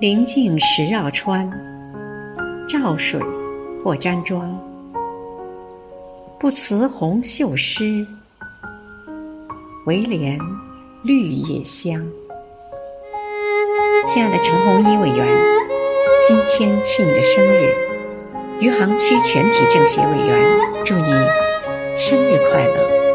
临近石绕川，照水或沾妆，不辞红袖湿，唯怜绿叶香。亲爱的陈红一委员，今天是你的生日，余杭区全体政协委员祝你生日快乐。